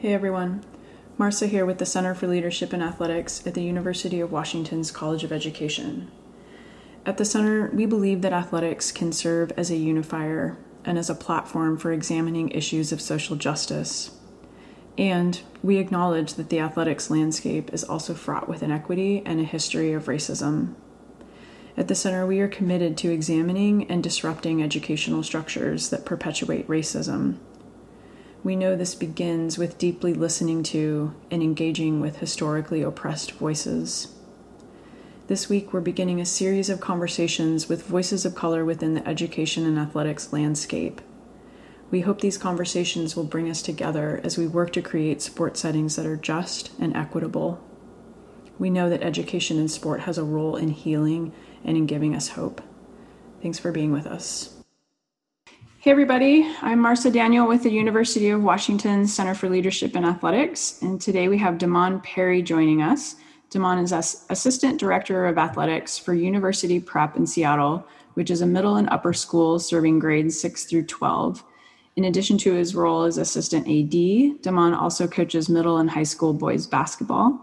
Hey everyone, Marcia here with the Center for Leadership in Athletics at the University of Washington's College of Education. At the Center, we believe that athletics can serve as a unifier and as a platform for examining issues of social justice. And we acknowledge that the athletics landscape is also fraught with inequity and a history of racism. At the Center, we are committed to examining and disrupting educational structures that perpetuate racism. We know this begins with deeply listening to and engaging with historically oppressed voices. This week, we're beginning a series of conversations with voices of color within the education and athletics landscape. We hope these conversations will bring us together as we work to create sport settings that are just and equitable. We know that education in sport has a role in healing and in giving us hope. Thanks for being with us. Hey, everybody. I'm Marcia Daniel with the University of Washington Center for Leadership in Athletics. And today we have Da'Mon Perry joining us. Da'Mon is Assistant Director of Athletics for University Prep in Seattle, which is a middle and upper school serving grades 6 through 12. In addition to his role as Assistant AD, Da'Mon also coaches middle and high school boys basketball.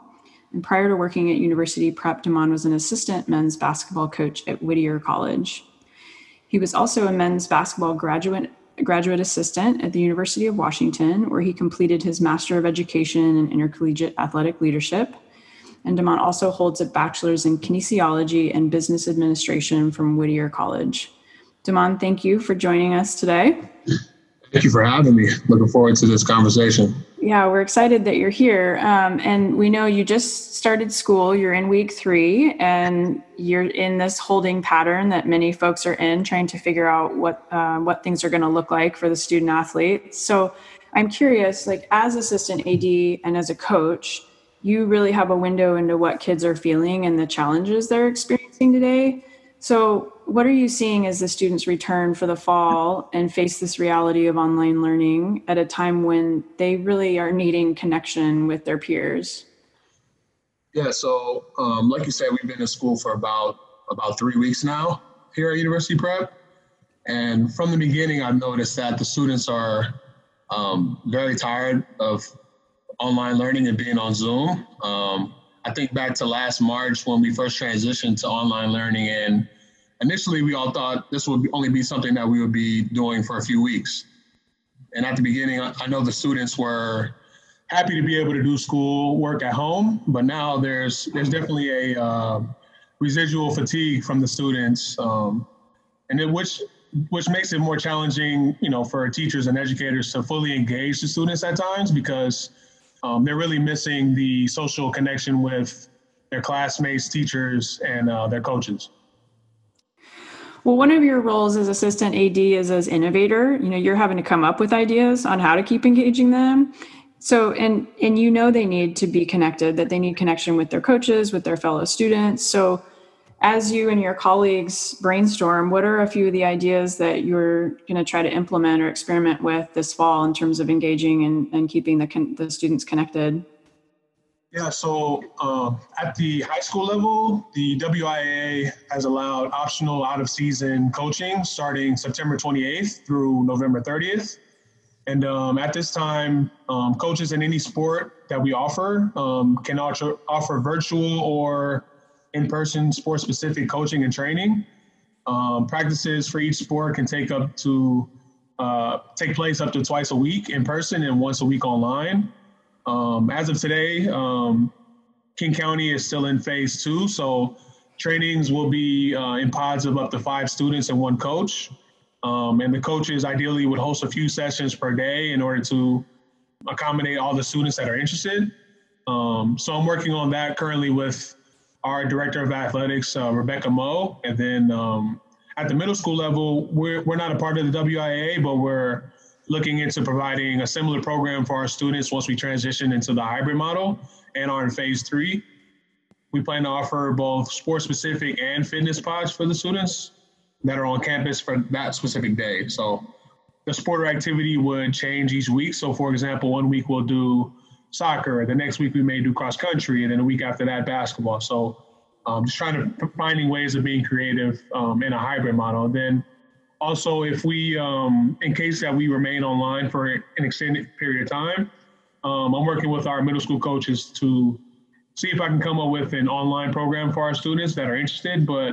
And prior to working at University Prep, Da'Mon was an assistant men's basketball coach at Whittier College. He was also a men's basketball graduate graduate assistant at the University of Washington, where he completed his Master of Education in Intercollegiate Athletic Leadership. And Da'Mon also holds a bachelor's in kinesiology and business administration from Whittier College. Da'Mon, thank you for joining us today. Thank you for having me. Looking forward to this conversation. Yeah, we're excited that you're here. Um, and we know you just started school, you're in week three, and you're in this holding pattern that many folks are in, trying to figure out what, uh, what things are going to look like for the student athlete. So I'm curious, like as assistant AD and as a coach, you really have a window into what kids are feeling and the challenges they're experiencing today. So, what are you seeing as the students return for the fall and face this reality of online learning at a time when they really are needing connection with their peers? Yeah, so um, like you said, we've been in school for about about three weeks now here at University Prep, and from the beginning, I've noticed that the students are um, very tired of online learning and being on Zoom. Um, I think back to last March when we first transitioned to online learning, and initially we all thought this would only be something that we would be doing for a few weeks. And at the beginning, I know the students were happy to be able to do school work at home, but now there's there's definitely a uh, residual fatigue from the students, um, and it, which which makes it more challenging, you know, for teachers and educators to fully engage the students at times because um, they're really missing the social connection with their classmates, teachers, and uh, their coaches. Well, one of your roles as assistant AD is as innovator. You know, you're having to come up with ideas on how to keep engaging them. So, and and you know they need to be connected, that they need connection with their coaches, with their fellow students. So, as you and your colleagues brainstorm, what are a few of the ideas that you're going to try to implement or experiment with this fall in terms of engaging and, and keeping the, con- the students connected? Yeah, so uh, at the high school level, the WIAA has allowed optional out of season coaching starting September 28th through November 30th. And um, at this time, um, coaches in any sport that we offer um, can offer virtual or in-person sport-specific coaching and training. Um, practices for each sport can take up to uh, take place up to twice a week in person and once a week online. Um, as of today, um, King County is still in phase two, so trainings will be uh, in pods of up to five students and one coach. Um, and the coaches ideally would host a few sessions per day in order to accommodate all the students that are interested. Um, so I'm working on that currently with our director of athletics, uh, Rebecca Moe. And then um, at the middle school level, we're, we're not a part of the WIAA, but we're looking into providing a similar program for our students once we transition into the hybrid model and are in phase three. We plan to offer both sport specific and fitness pods for the students that are on campus for that specific day. So the sport or activity would change each week. So, for example, one week we'll do soccer. The next week we may do cross country, and then a week after that basketball. So um, just trying to finding ways of being creative um, in a hybrid model. And then also, if we, um, in case that we remain online for an extended period of time, Um, I'm working with our middle school coaches to see if I can come up with an online program for our students that are interested, but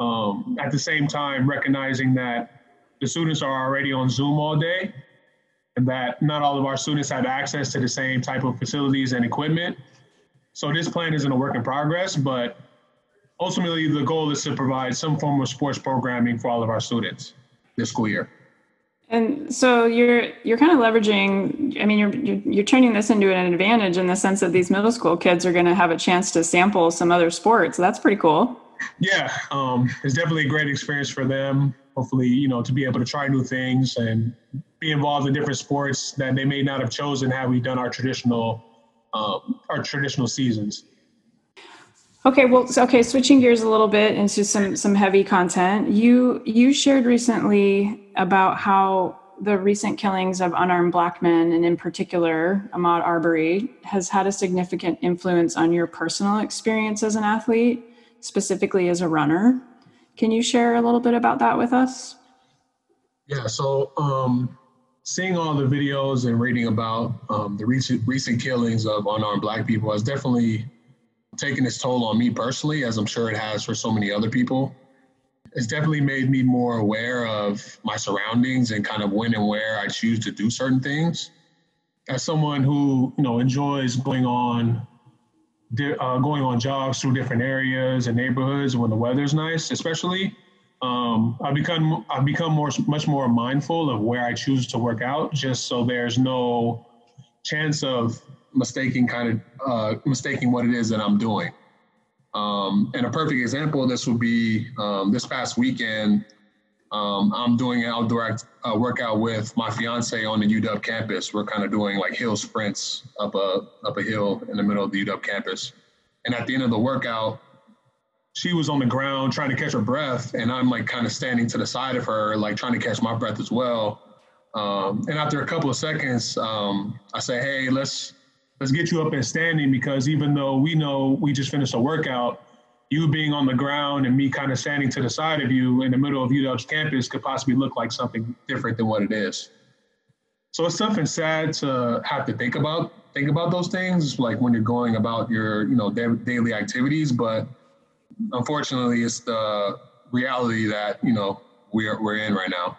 um, at the same time, recognizing that the students are already on Zoom all day and that not all of our students have access to the same type of facilities and equipment. So this plan is in a work in progress, but ultimately the goal is to provide some form of sports programming for all of our students this school year. And so you're you're kind of leveraging. I mean, you're, you're you're turning this into an advantage in the sense that these middle school kids are going to have a chance to sample some other sports. So that's pretty cool. Yeah, um, it's definitely a great experience for them. Hopefully, you know, to be able to try new things and be involved in different sports that they may not have chosen had we done our traditional um, our traditional seasons. Okay, well, okay. Switching gears a little bit into some some heavy content. You you shared recently about how the recent killings of unarmed black men, and in particular Ahmaud Arbery, has had a significant influence on your personal experience as an athlete, specifically as a runner. Can you share a little bit about that with us? Yeah. So, um, seeing all the videos and reading about um, the recent recent killings of unarmed black people has definitely taken its toll on me personally, as I'm sure it has for so many other people. It's definitely made me more aware of my surroundings and kind of when and where I choose to do certain things. As someone who you know enjoys going on uh, going on jogs through different areas and neighborhoods when the weather's nice, especially, um, I've become I've become more much more mindful of where I choose to work out, just so there's no chance of mistaking kind of uh, mistaking what it is that I'm doing. Um, and a perfect example of this would be um, this past weekend. Um, I'm doing an outdoor uh, workout with my fiance on the UW campus. We're kind of doing like hill sprints up a up a hill in the middle of the UW campus. And at the end of the workout, she was on the ground trying to catch her breath, and I'm like kind of standing to the side of her, like trying to catch my breath as well. Um, and after a couple of seconds, um, I say, "Hey, let's let's get you up and standing because even though we know we just finished a workout, you being on the ground and me kind of standing to the side of you in the middle of UW's campus could possibly look like something different than what it is. So it's something sad to have to think about think about those things like when you're going about your you know daily activities, but unfortunately, it's the reality that you know we're we're in right now.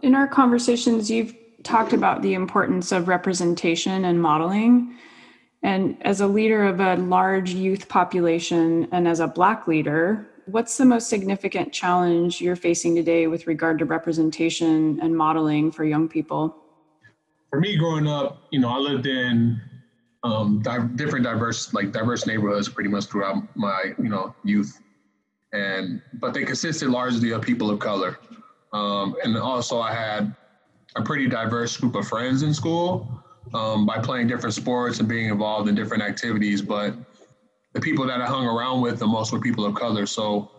In our conversations, you've talked about the importance of representation and modeling. And as a leader of a large youth population and as a Black leader, what's the most significant challenge you're facing today with regard to representation and modeling for young people? For me, growing up, you know, I lived in um, di- different diverse, like diverse neighborhoods pretty much throughout my, you know, youth. And, but they consisted largely of people of color. Um, and also I had a pretty diverse group of friends in school um, by playing different sports and being involved in different activities. But the people that I hung around with the most were people of color. So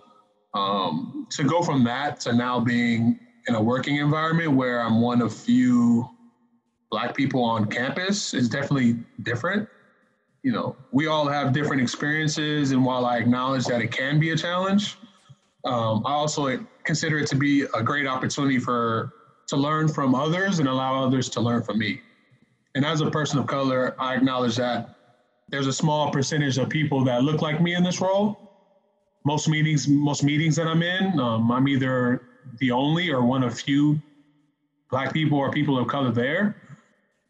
um, to go from that to now being in a working environment where I'm one of few black people on campus is definitely different. You know, we all have different experiences, and while I acknowledge that it can be a challenge, um, I also consider it to be a great opportunity for to learn from others and allow others to learn from me. And as a person of color, I acknowledge that there's a small percentage of people that look like me in this role. Most meetings, most meetings that I'm in, um, I'm either the only or one of few black people or people of color there.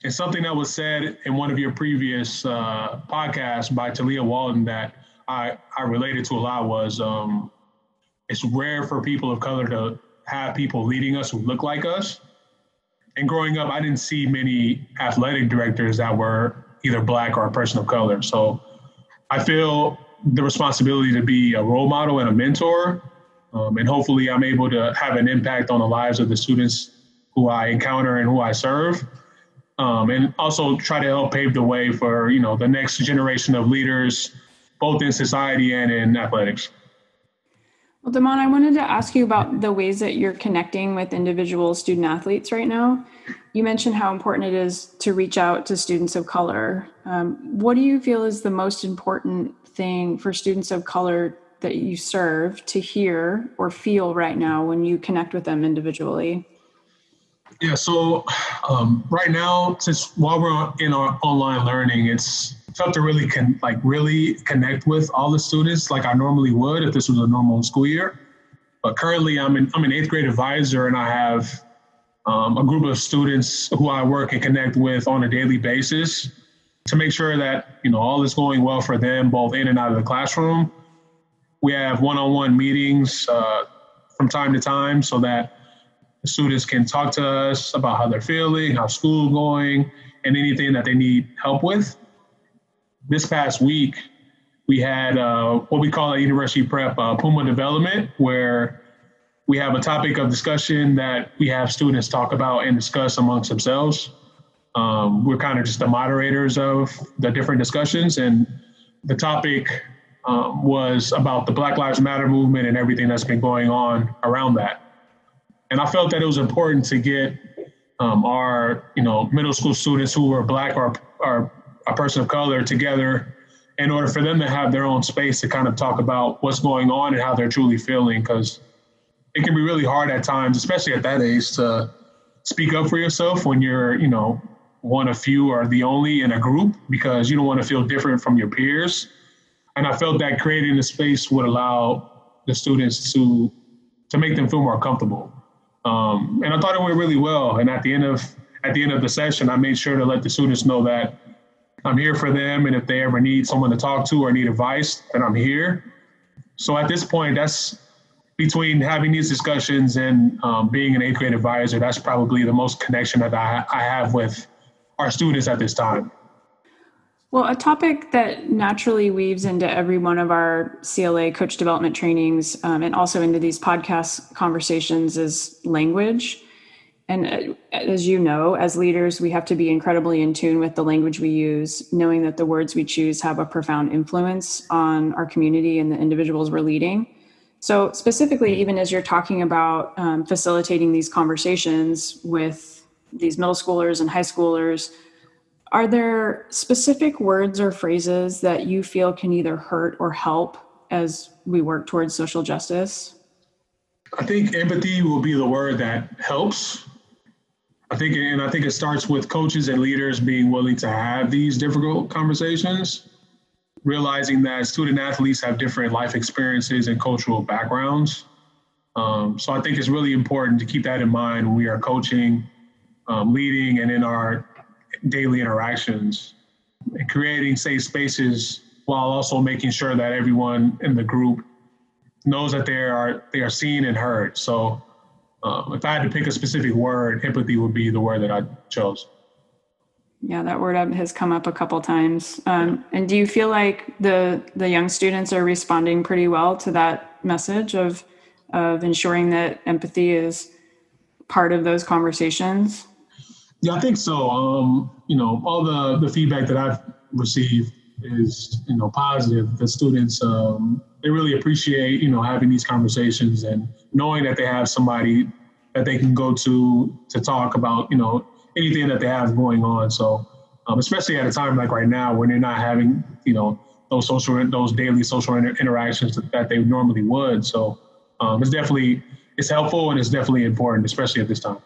And something that was said in one of your previous uh, podcasts by Talia Walton that I, I related to a lot was um, it's rare for people of color to have people leading us who look like us. And growing up, I didn't see many athletic directors that were either black or a person of color. So I feel the responsibility to be a role model and a mentor. Um, and hopefully, I'm able to have an impact on the lives of the students who I encounter and who I serve. Um, and also try to help pave the way for you know the next generation of leaders, both in society and in athletics. Well, Da'Mon, I wanted to ask you about the ways that you're connecting with individual student athletes right now. You mentioned how important it is to reach out to students of color. Um, what do you feel is the most important thing for students of color that you serve to hear or feel right now when you connect with them individually? Yeah, so um, right now, since while we're in our online learning, it's tough to really can like really connect with all the students like I normally would if this was a normal school year. But currently, I'm an I'm an eighth grade advisor, and I have um, a group of students who I work and connect with on a daily basis to make sure that you know all is going well for them, both in and out of the classroom. We have one-on-one meetings uh, from time to time so that the students can talk to us about how they're feeling, how school going, and anything that they need help with. This past week, we had uh, what we call at University Prep uh, Puma Development, where we have a topic of discussion that we have students talk about and discuss amongst themselves. Um, we're kind of just the moderators of the different discussions, and the topic um, was about the Black Lives Matter movement and everything that's been going on around that. And I felt that it was important to get um, our, you know, middle school students who were black or, or a person of color together in order for them to have their own space to kind of talk about what's going on and how they're truly feeling. Because it can be really hard at times, especially at that age, to speak up for yourself when you're, you know, one of few or the only in a group because you don't want to feel different from your peers. And I felt that creating a space would allow the students to to make them feel more comfortable. Um, and I thought it went really well. And at the end of at the end of the session, I made sure to let the students know that I'm here for them, and if they ever need someone to talk to or need advice, then I'm here. So at this point, that's between having these discussions and um, being an eighth grade advisor. That's probably the most connection that I, I have with our students at this time. Well, a topic that naturally weaves into every one of our CLA coach development trainings um, and also into these podcast conversations is language. And uh, as you know, as leaders, we have to be incredibly in tune with the language we use, knowing that the words we choose have a profound influence on our community and the individuals we're leading. So, specifically, even as you're talking about um, facilitating these conversations with these middle schoolers and high schoolers, are there specific words or phrases that you feel can either hurt or help as we work towards social justice? I think empathy will be the word that helps. I think, and I think it starts with coaches and leaders being willing to have these difficult conversations, realizing that student athletes have different life experiences and cultural backgrounds. Um, so I think it's really important to keep that in mind when we are coaching, um, leading, and in our daily interactions and creating safe spaces while also making sure that everyone in the group knows that they are they are seen and heard. So um, if I had to pick a specific word, empathy would be the word that I chose. Yeah, that word has come up a couple times. Um, and do you feel like the the young students are responding pretty well to that message of of ensuring that empathy is part of those conversations? Yeah, I think so. Um, you know, all the the feedback that I've received is you know positive. The students um, they really appreciate you know having these conversations and knowing that they have somebody that they can go to to talk about you know anything that they have going on. So um, especially at a time like right now when they're not having you know those social those daily social inter- interactions that they normally would. So um, it's definitely it's helpful and it's definitely important, especially at this time.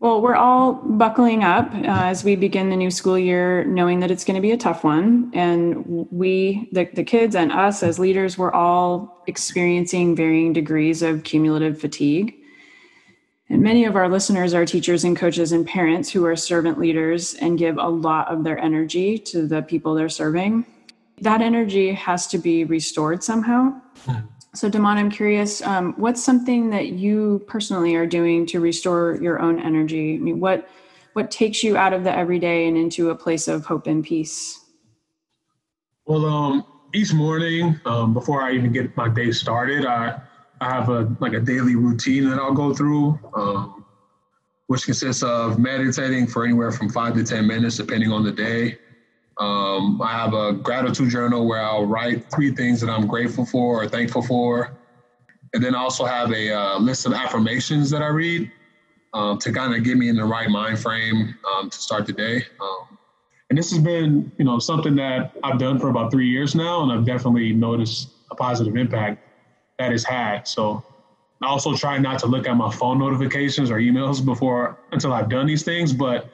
Well, we're all buckling up uh, as we begin the new school year, knowing that it's going to be a tough one. And we, the, the kids and us as leaders, we're all experiencing varying degrees of cumulative fatigue. And many of our listeners are teachers and coaches and parents who are servant leaders and give a lot of their energy to the people they're serving. That energy has to be restored somehow. Hmm. So, Da'Mon, I'm curious, um, what's something that you personally are doing to restore your own energy? I mean, what what takes you out of the everyday and into a place of hope and peace? Well, um, each morning um, before I even get my day started, I I have a like a daily routine that I'll go through, um, which consists of meditating for anywhere from five to ten minutes, depending on the day. Um, I have a gratitude journal where I'll write three things that I'm grateful for or thankful for. And then I also have a uh, list of affirmations that I read um, to kind of get me in the right mind frame um, to start the day. Um, and this has been, you know, something that I've done for about three years now, and I've definitely noticed a positive impact that it's had. So I also try not to look at my phone notifications or emails before until I've done these things. But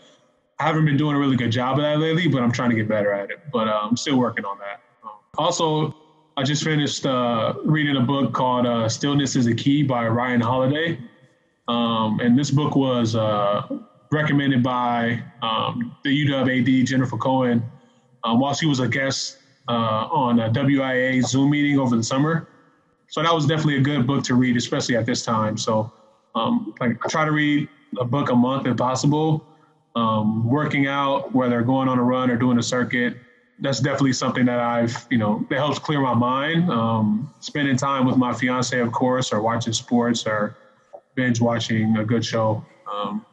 I haven't been doing a really good job of that lately. But I'm trying to get better at it. But I'm still working on that. Also, I just finished uh, reading a book called uh, "Stillness Is a Key" by Ryan Holiday, um, and this book was uh, recommended by um, the UW AD Jennifer Cohen um, while she was a guest uh, on a WIAA Zoom meeting over the summer. So that was definitely a good book to read, especially at this time. So um, like I try to read a book a month if possible. Um, working out, whether going on a run or doing a circuit, that's definitely something that I've, you know, that helps clear my mind. Um, spending time with my fiance, of course, or watching sports or binge watching a good show. Um,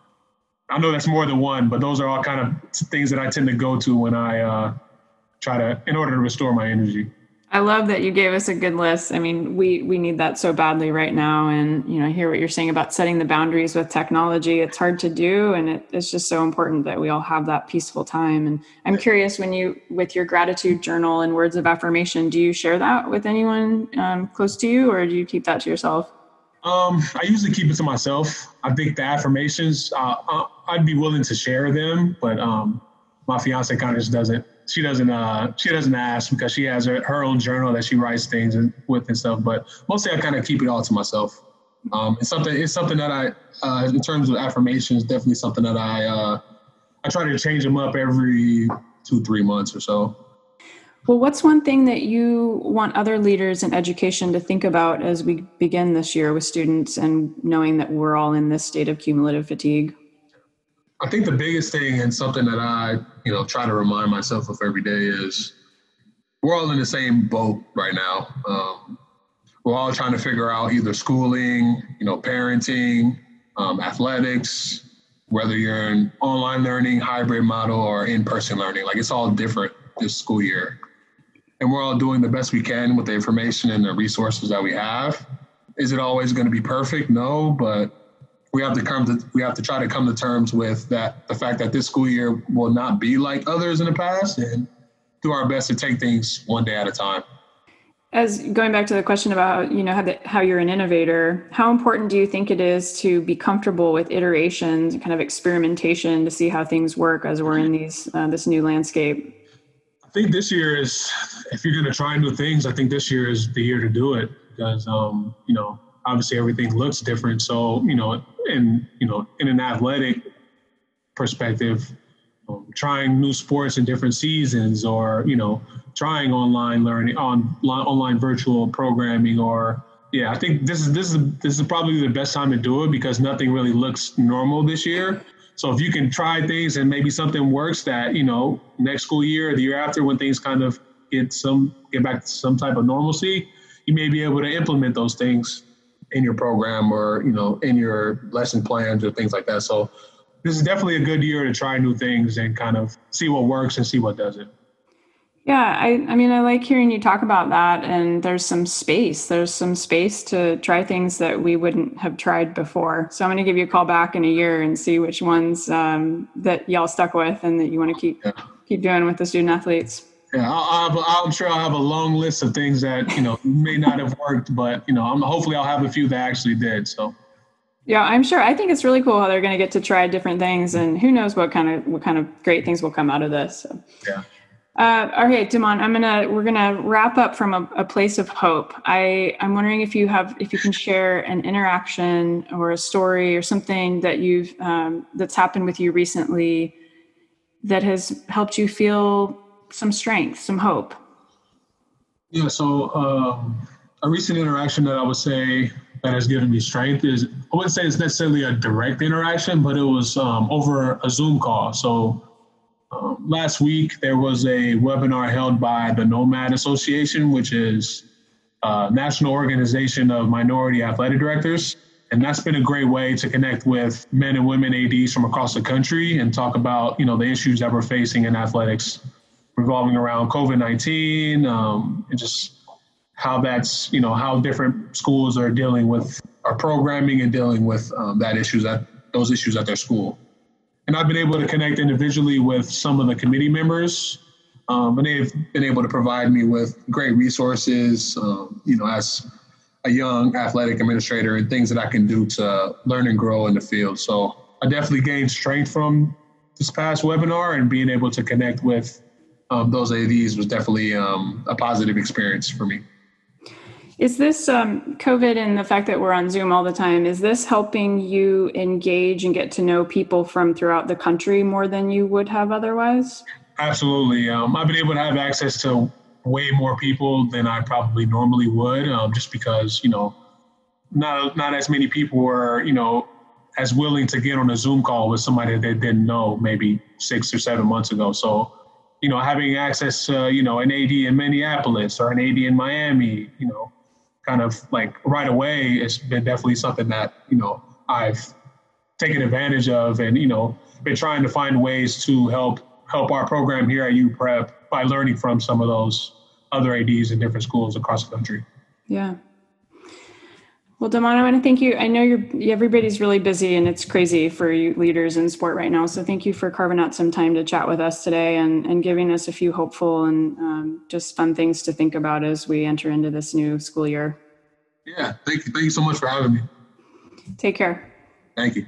I know that's more than one, but those are all kind of things that I tend to go to when I uh, try to, in order to restore my energy. I love that you gave us a good list. I mean, we we need that so badly right now. And you know, I hear what you're saying about setting the boundaries with technology. It's hard to do, and it, it's just so important that we all have that peaceful time. And I'm curious, when you with your gratitude journal and words of affirmation, do you share that with anyone um, close to you, or do you keep that to yourself? Um, I usually keep it to myself. I think the affirmations, uh, I'd be willing to share them, but um, my fiance kind of just doesn't she doesn't uh she doesn't ask because she has her, her own journal that she writes things with and stuff. But mostly I kind of keep it all to myself. Um, it's something it's something that I uh, in terms of affirmations, definitely something that I uh, I try to change them up every two three months or so. Well, what's one thing that you want other leaders in education to think about as we begin this year with students and knowing that we're all in this state of cumulative fatigue? I think the biggest thing and something that I, you know, try to remind myself of every day is we're all in the same boat right now. Um, we're all trying to figure out either schooling, you know, parenting, um, athletics, whether you're in online learning, hybrid model, or in-person learning. Like it's all different this school year, and we're all doing the best we can with the information and the resources that we have. Is it always going to be perfect? No, but we have to come to we have to try to come to terms with that the fact that this school year will not be like others in the past and do our best to take things one day at a time. As going back to the question about you know how, the, how you're an innovator how important do you think it is to be comfortable with iterations kind of experimentation to see how things work as we're in these uh, this new landscape? I think this year is if you're going to try new things i think this year is the year to do it because um, you know obviously everything looks different so you know in you know in an athletic perspective, um, trying new sports in different seasons, or you know trying online learning on online virtual programming, or yeah, I think this is this is this is probably the best time to do it because nothing really looks normal this year. So if you can try things and maybe something works that you know next school year or the year after when things kind of get some get back to some type of normalcy, you may be able to implement those things in your program or you know in your lesson plans or things like that. So this is definitely a good year to try new things and kind of see what works and see what doesn't. Yeah, I, I mean, I like hearing you talk about that. And there's some space. There's some space to try things that we wouldn't have tried before. So I'm going to give you a call back in a year and see which ones um, that y'all stuck with and that you want to keep yeah. keep doing with the student athletes. Yeah, i am sure I'll have a long list of things that you know may not have worked, but you know, I'm hopefully I'll have a few that actually did. So. Yeah, I'm sure. I think it's really cool how they're going to get to try different things, and who knows what kind of what kind of great things will come out of this. So. Yeah. Uh, all right, Da'Mon, I'm gonna we're gonna wrap up from a, a, place of hope. I I'm wondering if you have if you can share an interaction or a story or something that you've um, that's happened with you recently that has helped you feel some strength, some hope? Yeah, so um, a recent interaction that I would say that has given me strength is I wouldn't say it's necessarily a direct interaction, but it was um, over a Zoom call. So um, last week there was a webinar held by the Nomad Association, which is a national organization of minority athletic directors. And that's been a great way to connect with men and women ADs from across the country and talk about, you know, the issues that we're facing in athletics revolving around COVID 19 um, and just how that's, you know, how different schools are dealing with our programming and dealing with um, that issues at those issues at their school. And I've been able to connect individually with some of the committee members, um, and they've been able to provide me with great resources, um, you know, as a young athletic administrator and things that I can do to learn and grow in the field. So I definitely gained strength from this past webinar and being able to connect with um, those ADs was definitely um, a positive experience for me. Is this um, COVID and the fact that we're on Zoom all the time, is this helping you engage and get to know people from throughout the country more than you would have otherwise? Absolutely. Um, I've been able to have access to way more people than I probably normally would, um, just because, you know, not, not as many people were, you know, as willing to get on a Zoom call with somebody that they didn't know maybe six or seven months ago. So, you know, having access to, you know, an AD in Minneapolis or an AD in Miami, you know, kind of like right away, it's been definitely something that, you know, I've taken advantage of and, you know, been trying to find ways to help help our program here at UPrep by learning from some of those other ADs in different schools across the country. Yeah. Well, Da'Mon, I want to thank you. I know you're everybody's really busy and it's crazy for you leaders in sport right now. So thank you for carving out some time to chat with us today and, and giving us a few hopeful and um, just fun things to think about as we enter into this new school year. Yeah, thank you. Thank you so much for having me. Take care. Thank you.